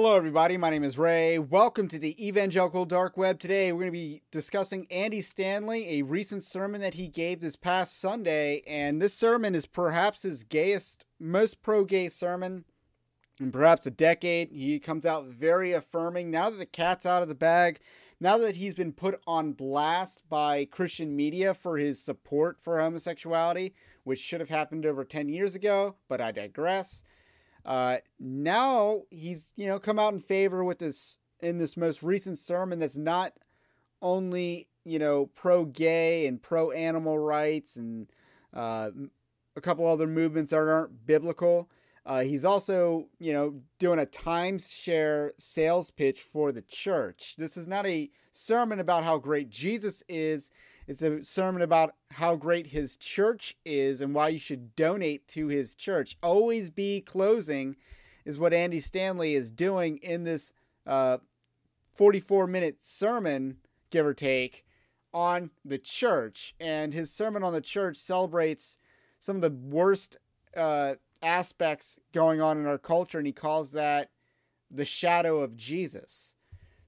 Hello, everybody. My name is Ray. Welcome to the Evangelical Dark Web. Today, we're going to be discussing Andy Stanley, a recent sermon that he gave this past Sunday. And this sermon is perhaps his gayest, most pro gay sermon in perhaps a decade. He comes out very affirming. Now that the cat's out of the bag, now that he's been put on blast by Christian media for his support for homosexuality, which should have happened over 10 years ago, but I digress. Uh, now he's you know come out in favor with this in this most recent sermon that's not only you know pro gay and pro animal rights and uh, a couple other movements that aren't biblical. Uh, he's also you know doing a timeshare sales pitch for the church. This is not a sermon about how great Jesus is. It's a sermon about how great his church is and why you should donate to his church. Always be closing is what Andy Stanley is doing in this uh, 44 minute sermon, give or take, on the church. And his sermon on the church celebrates some of the worst uh, aspects going on in our culture, and he calls that the shadow of Jesus.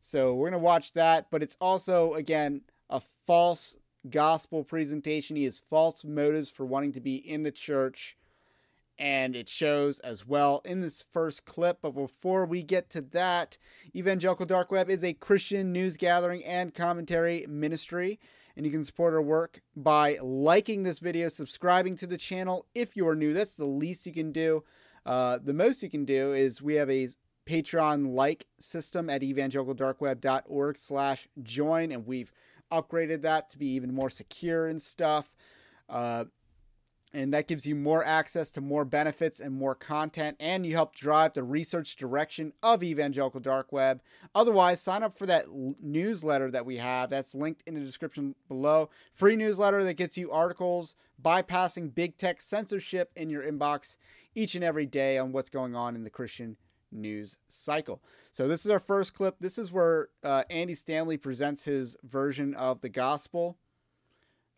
So we're going to watch that, but it's also, again, a false gospel presentation. He has false motives for wanting to be in the church, and it shows as well in this first clip. But before we get to that, Evangelical Dark Web is a Christian news gathering and commentary ministry. And you can support our work by liking this video, subscribing to the channel if you are new. That's the least you can do. Uh, the most you can do is we have a Patreon like system at evangelicaldarkweb.org slash join, and we've upgraded that to be even more secure and stuff. Uh, and that gives you more access to more benefits and more content, and you help drive the research direction of Evangelical Dark Web. Otherwise, sign up for that l- newsletter that we have. That's linked in the description below. Free newsletter that gets you articles bypassing big tech censorship in your inbox each and every day on what's going on in the Christian news cycle. So, this is our first clip. This is where uh, Andy Stanley presents his version of the gospel.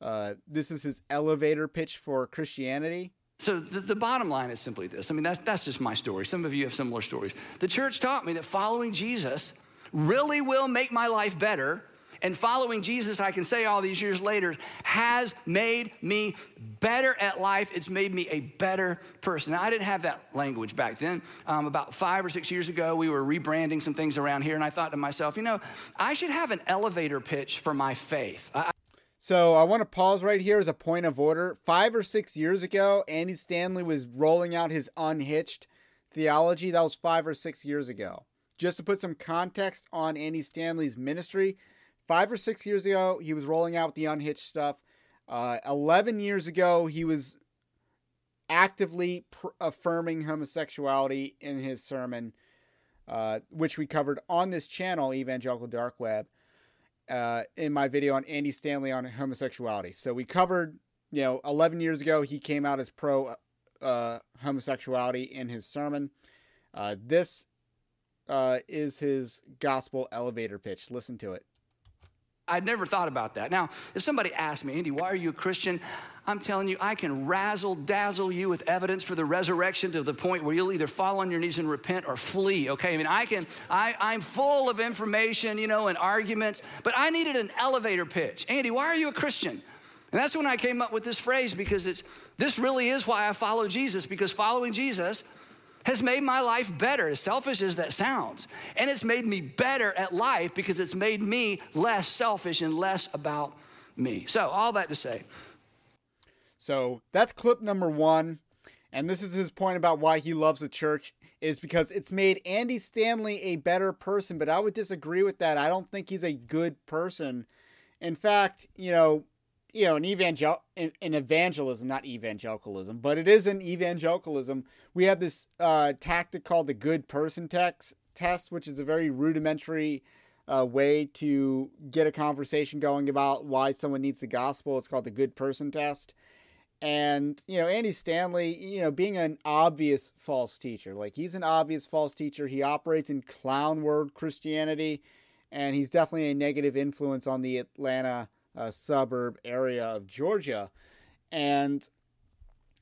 Uh, this is his elevator pitch for Christianity. So the, the, bottom line is simply this. I mean, that's, that's just my story. Some of you have similar stories. The church taught me that following Jesus really will make my life better. And following Jesus, I can say all these years later, has made me better at life. It's made me a better person. Now, I didn't have that language back then. Um, about five or six years ago, we were rebranding some things around here, and I thought to myself, you know, I should have an elevator pitch for my faith. I, so I want to pause right here as a point of order. Five or six years ago, Andy Stanley was rolling out his unhitched theology. That was five or six years ago. Just to put some context on Andy Stanley's ministry, five or six years ago, he was rolling out the unhitched stuff. Uh, 11 years ago, he was actively pr- affirming homosexuality in his sermon, uh, which we covered on this channel, Evangelical Dark Web uh, in my video on Andy Stanley on homosexuality. So we covered, you know, 11 years ago, he came out as pro uh, homosexuality in his sermon. Uh, this uh, is his gospel elevator pitch. Listen to it. I'd never thought about that. Now, if somebody asked me, Andy, why are you a Christian? I'm telling you, I can razzle dazzle you with evidence for the resurrection to the point where you'll either fall on your knees and repent or flee, okay? I mean, I can, I, I'm full of information, you know, and arguments, but I needed an elevator pitch. Andy, why are you a Christian? And that's when I came up with this phrase because it's, this really is why I follow Jesus, because following Jesus has made my life better, as selfish as that sounds. And it's made me better at life because it's made me less selfish and less about me. So, all that to say. So, that's clip number one. And this is his point about why he loves the church is because it's made Andy Stanley a better person, but I would disagree with that. I don't think he's a good person. In fact, you know, you know, an evangel in, evangelism, not evangelicalism, but it is an evangelicalism. We have this uh, tactic called the good person text test, which is a very rudimentary uh, way to get a conversation going about why someone needs the gospel. It's called the good person test. And, you know, Andy Stanley, you know, being an obvious false teacher, like he's an obvious false teacher. He operates in clown word Christianity, and he's definitely a negative influence on the Atlanta uh, suburb area of Georgia. And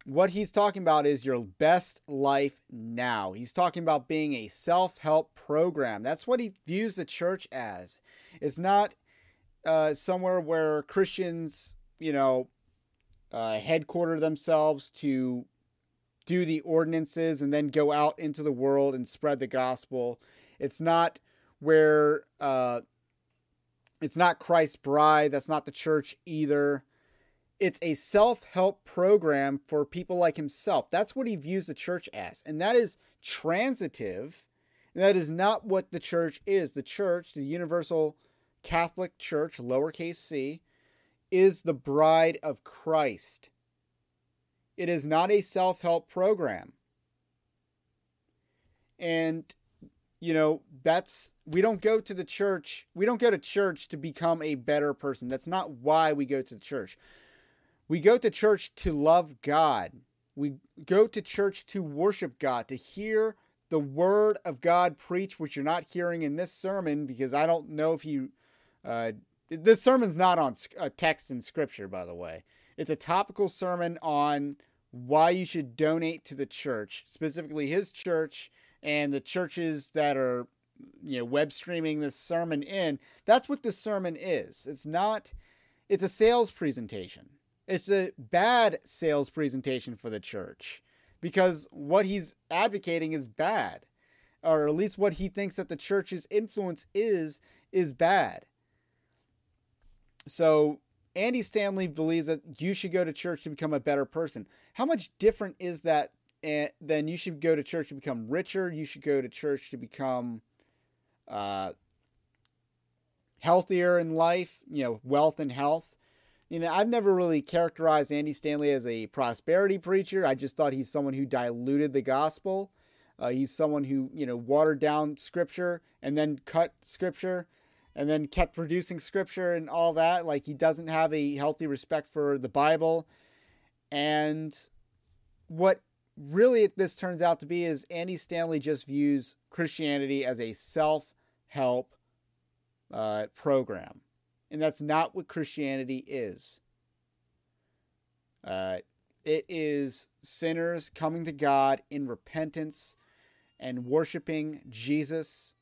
what he's talking about is your best life now. He's talking about being a self help program. That's what he views the church as. It's not uh, somewhere where Christians, you know, uh, headquarter themselves to do the ordinances and then go out into the world and spread the gospel. It's not where uh, it's not Christ's bride. That's not the church either. It's a self help program for people like himself. That's what he views the church as. And that is transitive. And that is not what the church is. The church, the universal Catholic Church, lowercase c, is the bride of Christ. It is not a self help program. And you know, that's we don't go to the church. We don't go to church to become a better person. That's not why we go to the church. We go to church to love God. We go to church to worship God, to hear the word of God preached, which you're not hearing in this sermon because I don't know if you. Uh, this sermon's not on a text in scripture, by the way. It's a topical sermon on why you should donate to the church, specifically his church and the churches that are you know web streaming this sermon in that's what this sermon is. It's not it's a sales presentation. It's a bad sales presentation for the church because what he's advocating is bad or at least what he thinks that the church's influence is is bad. So Andy Stanley believes that you should go to church to become a better person. How much different is that and then you should go to church to become richer. You should go to church to become uh, healthier in life, you know, wealth and health. You know, I've never really characterized Andy Stanley as a prosperity preacher. I just thought he's someone who diluted the gospel. Uh, he's someone who, you know, watered down scripture and then cut scripture and then kept producing scripture and all that. Like he doesn't have a healthy respect for the Bible. And what really this turns out to be is Andy Stanley just views Christianity as a self help uh, program. And that's not what Christianity is. Uh, it is sinners coming to God in repentance and worshiping Jesus.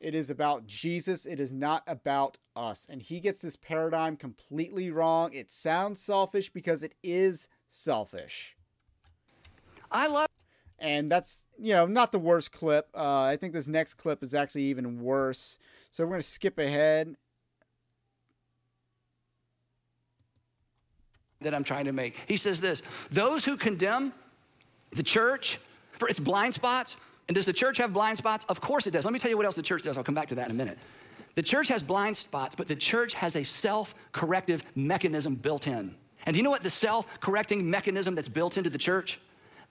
It is about Jesus. It is not about us. And he gets this paradigm completely wrong. It sounds selfish because it is selfish. I love. And that's you know not the worst clip. Uh, I think this next clip is actually even worse. So we're gonna skip ahead. That I'm trying to make. He says this: those who condemn the church for its blind spots. And does the church have blind spots? Of course it does. Let me tell you what else the church does. I'll come back to that in a minute. The church has blind spots, but the church has a self corrective mechanism built in. And do you know what the self correcting mechanism that's built into the church?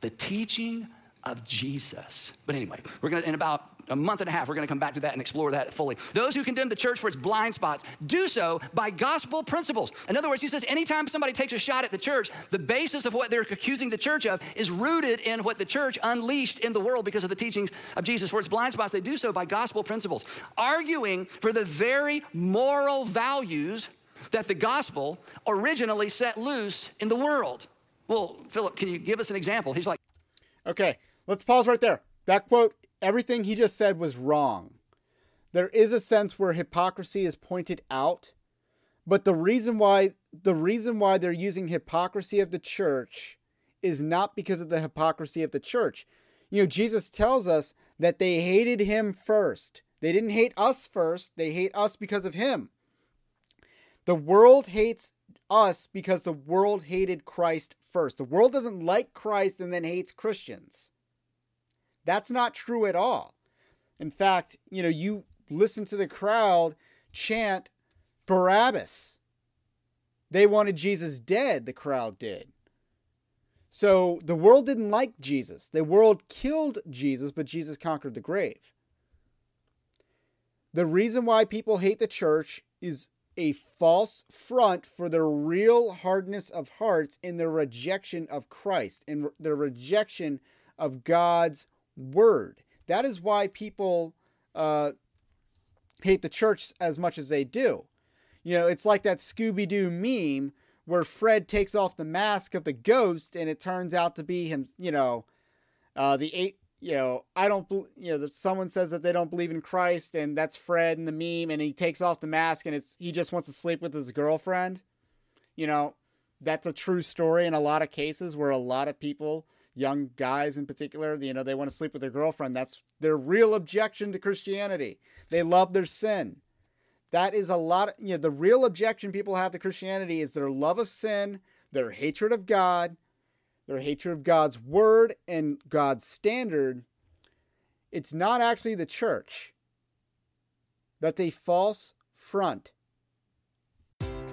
The teaching of Jesus. But anyway, we're gonna, in about a month and a half, we're gonna come back to that and explore that fully. Those who condemn the church for its blind spots do so by gospel principles. In other words, he says anytime somebody takes a shot at the church, the basis of what they're accusing the church of is rooted in what the church unleashed in the world because of the teachings of Jesus. For its blind spots, they do so by gospel principles, arguing for the very moral values that the gospel originally set loose in the world. Well, Philip, can you give us an example? He's like, Okay, let's pause right there. That quote, everything he just said was wrong. There is a sense where hypocrisy is pointed out, but the reason why the reason why they're using hypocrisy of the church is not because of the hypocrisy of the church. You know, Jesus tells us that they hated him first. They didn't hate us first, they hate us because of him. The world hates us because the world hated Christ first. The world doesn't like Christ and then hates Christians. That's not true at all. In fact, you know, you listen to the crowd chant Barabbas. They wanted Jesus dead, the crowd did. So the world didn't like Jesus. The world killed Jesus, but Jesus conquered the grave. The reason why people hate the church is a false front for their real hardness of hearts in their rejection of Christ, in their rejection of God's word. That is why people uh, hate the church as much as they do. You know, it's like that Scooby Doo meme where Fred takes off the mask of the ghost and it turns out to be him, you know, uh, the eight, you know, I don't, you know, that someone says that they don't believe in Christ and that's Fred in the meme and he takes off the mask and it's, he just wants to sleep with his girlfriend. You know, that's a true story in a lot of cases where a lot of people, young guys in particular, you know, they want to sleep with their girlfriend. That's their real objection to Christianity. They love their sin. That is a lot. Of, you know, the real objection people have to Christianity is their love of sin, their hatred of God, their hatred of God's word and God's standard. It's not actually the church. That's a false front.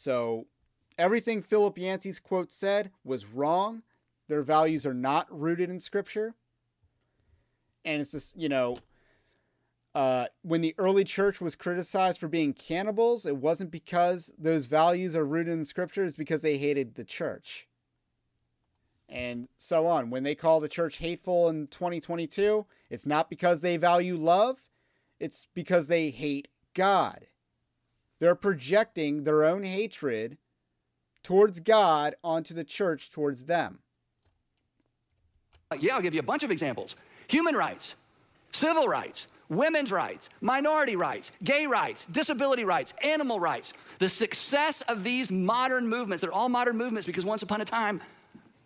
So everything Philip Yancey's quote said was wrong. Their values are not rooted in scripture. And it's just, you know, uh, when the early church was criticized for being cannibals, it wasn't because those values are rooted in scripture, it's because they hated the church. And so on. When they call the church hateful in 2022, it's not because they value love, it's because they hate God. They're projecting their own hatred towards God onto the church towards them. Yeah, I'll give you a bunch of examples human rights, civil rights, women's rights, minority rights, gay rights, disability rights, animal rights. The success of these modern movements, they're all modern movements because once upon a time,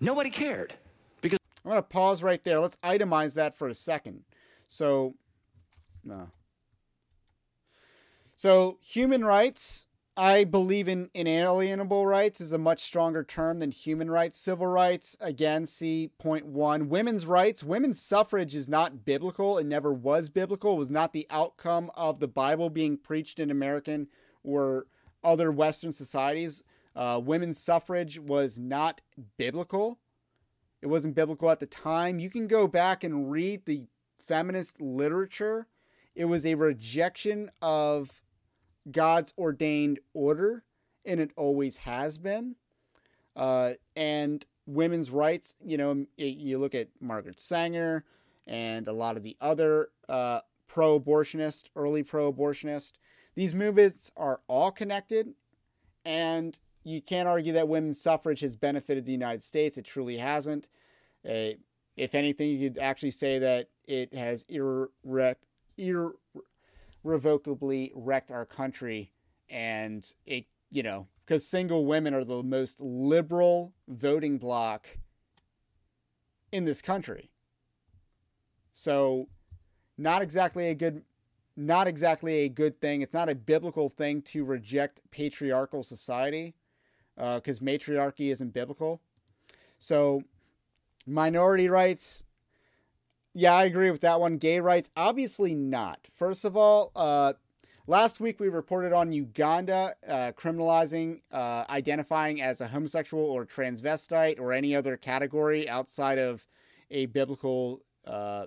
nobody cared. Because I'm going to pause right there. Let's itemize that for a second. So, no. So, human rights, I believe in inalienable rights is a much stronger term than human rights. Civil rights, again, see point one. Women's rights, women's suffrage is not biblical. It never was biblical. It was not the outcome of the Bible being preached in American or other Western societies. Uh, women's suffrage was not biblical. It wasn't biblical at the time. You can go back and read the feminist literature. It was a rejection of God's ordained order, and it always has been. Uh, and women's rights, you know, you look at Margaret Sanger and a lot of the other uh, pro abortionist, early pro abortionist. These movements are all connected, and you can't argue that women's suffrage has benefited the United States. It truly hasn't. Uh, if anything, you could actually say that it has irre- irrevocably wrecked our country. And it you know because single women are the most liberal voting bloc in this country. So not exactly a good not exactly a good thing. It's not a biblical thing to reject patriarchal society because uh, matriarchy isn't biblical. So minority rights yeah, I agree with that one. Gay rights, obviously not. First of all, uh, last week we reported on Uganda uh, criminalizing uh, identifying as a homosexual or transvestite or any other category outside of a biblical uh,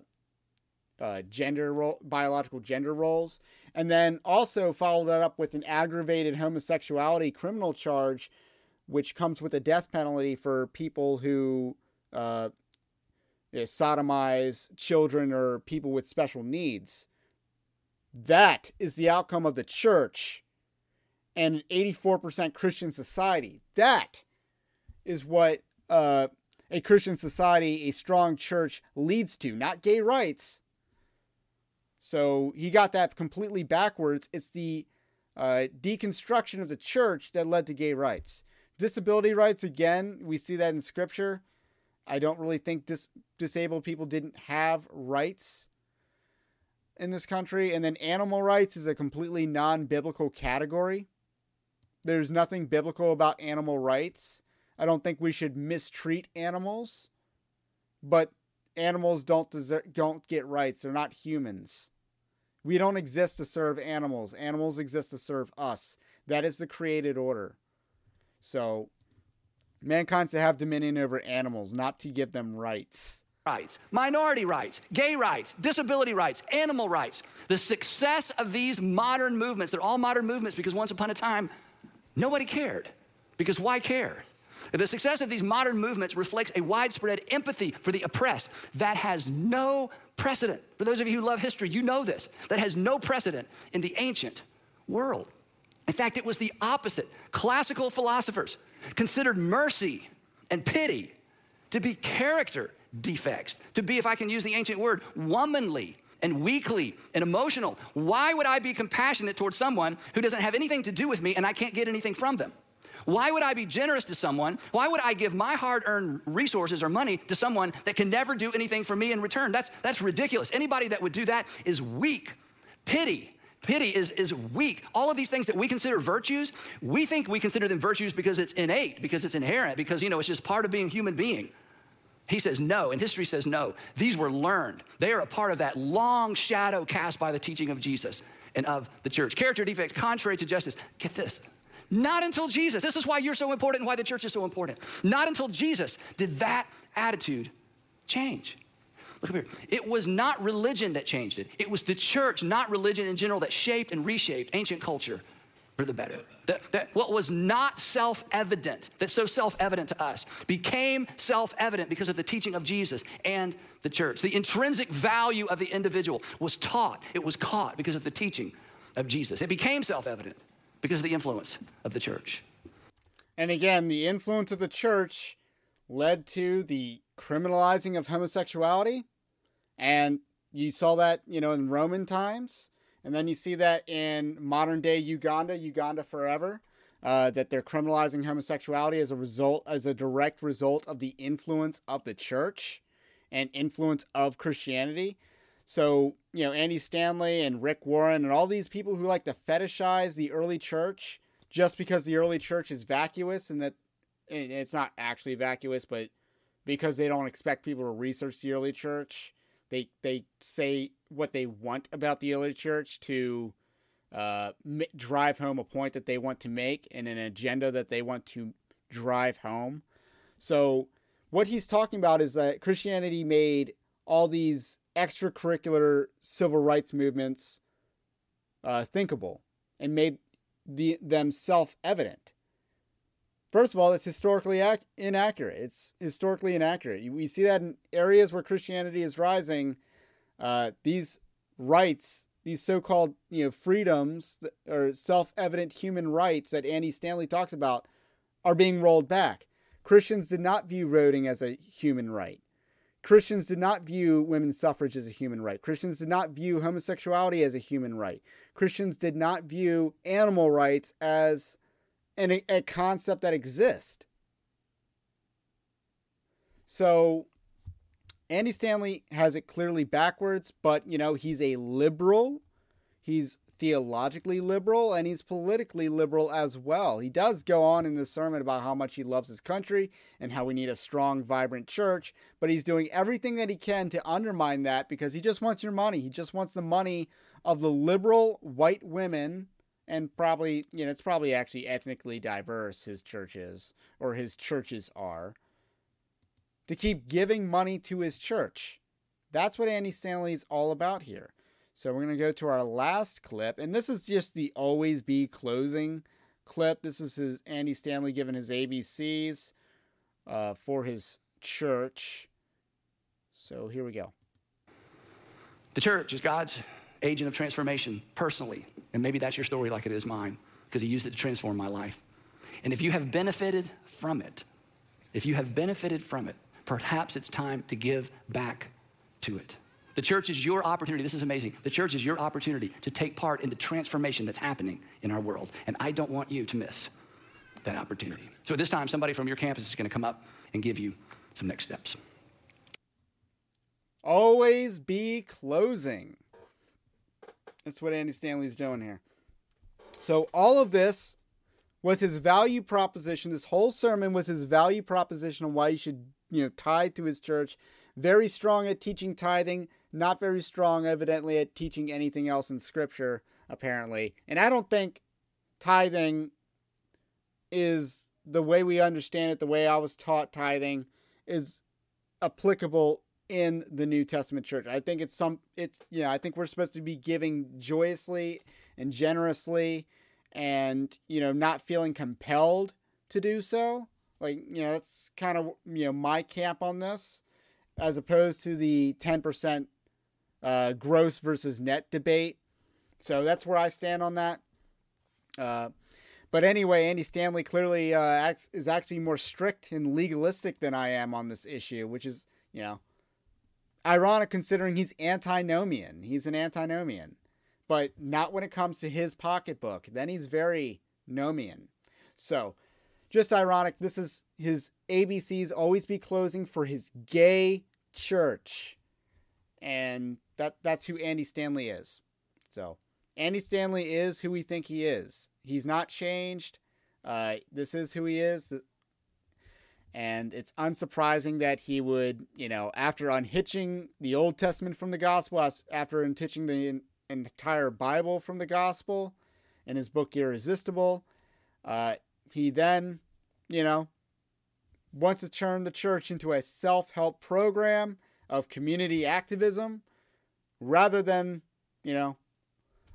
uh, gender role, biological gender roles, and then also followed that up with an aggravated homosexuality criminal charge, which comes with a death penalty for people who uh, sodomize children or people with special needs. That is the outcome of the church and an 84% Christian society. That is what uh, a Christian society, a strong church leads to, not gay rights. So he got that completely backwards. It's the uh, deconstruction of the church that led to gay rights. Disability rights, again, we see that in scripture. I don't really think dis- disabled people didn't have rights in this country. And then animal rights is a completely non biblical category. There's nothing biblical about animal rights. I don't think we should mistreat animals, but animals don't deserve, don't get rights. They're not humans. We don't exist to serve animals. Animals exist to serve us. That is the created order. So Mankind's to have dominion over animals, not to give them rights. Rights, minority rights, gay rights, disability rights, animal rights. The success of these modern movements, they're all modern movements because once upon a time, nobody cared. Because why care? The success of these modern movements reflects a widespread empathy for the oppressed that has no precedent. For those of you who love history, you know this. That has no precedent in the ancient world. In fact, it was the opposite. Classical philosophers considered mercy and pity to be character defects, to be, if I can use the ancient word, womanly and weakly and emotional. Why would I be compassionate towards someone who doesn't have anything to do with me and I can't get anything from them? Why would I be generous to someone? Why would I give my hard earned resources or money to someone that can never do anything for me in return? That's, that's ridiculous. Anybody that would do that is weak. Pity Pity is, is weak. All of these things that we consider virtues, we think we consider them virtues because it's innate, because it's inherent, because, you know, it's just part of being a human being. He says no, and history says no. These were learned. They are a part of that long shadow cast by the teaching of Jesus and of the church. Character defects, contrary to justice. Get this. Not until Jesus, this is why you're so important and why the church is so important. Not until Jesus did that attitude change. Look here. It was not religion that changed it. It was the church, not religion in general, that shaped and reshaped ancient culture for the better. That, that what was not self evident, that's so self evident to us, became self evident because of the teaching of Jesus and the church. The intrinsic value of the individual was taught, it was caught because of the teaching of Jesus. It became self evident because of the influence of the church. And again, the influence of the church led to the criminalizing of homosexuality. And you saw that, you know, in Roman times. And then you see that in modern day Uganda, Uganda forever, uh, that they're criminalizing homosexuality as a result, as a direct result of the influence of the church and influence of Christianity. So, you know, Andy Stanley and Rick Warren and all these people who like to fetishize the early church just because the early church is vacuous and that and it's not actually vacuous, but because they don't expect people to research the early church. They they say what they want about the early church to uh, drive home a point that they want to make and an agenda that they want to drive home. So what he's talking about is that Christianity made all these extracurricular civil rights movements uh, thinkable and made the, them self-evident. First of all, it's historically ac- inaccurate. It's historically inaccurate. We see that in areas where Christianity is rising. Uh, these rights, these so-called you know freedoms or self-evident human rights that Andy Stanley talks about, are being rolled back. Christians did not view voting as a human right. Christians did not view women's suffrage as a human right. Christians did not view homosexuality as a human right. Christians did not view animal rights as and a, a concept that exists. So Andy Stanley has it clearly backwards, but you know, he's a liberal. He's theologically liberal and he's politically liberal as well. He does go on in the sermon about how much he loves his country and how we need a strong, vibrant church, but he's doing everything that he can to undermine that because he just wants your money. He just wants the money of the liberal white women and probably, you know, it's probably actually ethnically diverse his church is or his churches are to keep giving money to his church. That's what Andy Stanley's all about here. So we're going to go to our last clip, and this is just the always be closing clip. This is his Andy Stanley giving his ABCs uh, for his church. So here we go. The church is God's agent of transformation personally, and maybe that's your story like it is mine, because He used it to transform my life. And if you have benefited from it, if you have benefited from it, perhaps it's time to give back to it. The church is your opportunity. This is amazing. The church is your opportunity to take part in the transformation that's happening in our world. And I don't want you to miss that opportunity. So at this time, somebody from your campus is going to come up and give you some next steps. Always be closing. That's what Andy Stanley's doing here. So all of this was his value proposition. This whole sermon was his value proposition on why you should, you know, tithe to his church. Very strong at teaching tithing, not very strong, evidently, at teaching anything else in Scripture, apparently. And I don't think tithing is the way we understand it, the way I was taught tithing, is applicable in the New Testament church. I think it's some it's you know, I think we're supposed to be giving joyously and generously and you know, not feeling compelled to do so. Like, you know, that's kind of you know, my camp on this as opposed to the 10% uh, gross versus net debate. So that's where I stand on that. Uh, but anyway, Andy Stanley clearly uh, acts, is actually more strict and legalistic than I am on this issue, which is, you know, ironic considering he's antinomian. He's an antinomian, but not when it comes to his pocketbook. Then he's very nomian. So, just ironic. This is his ABCs always be closing for his gay church. And that that's who Andy Stanley is. So Andy Stanley is who we think he is. He's not changed. Uh, this is who he is. And it's unsurprising that he would, you know, after unhitching the Old Testament from the Gospel, after unhitching the entire Bible from the Gospel in his book Irresistible, uh, he then, you know, wants to turn the church into a self help program of community activism rather than, you know,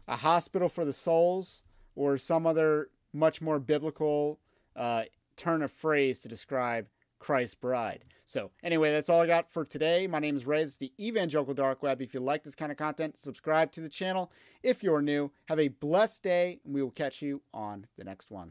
a hospital for the souls or some other much more biblical uh, turn of phrase to describe Christ's bride. So, anyway, that's all I got for today. My name is Rez, the Evangelical Dark Web. If you like this kind of content, subscribe to the channel. If you're new, have a blessed day, and we will catch you on the next one.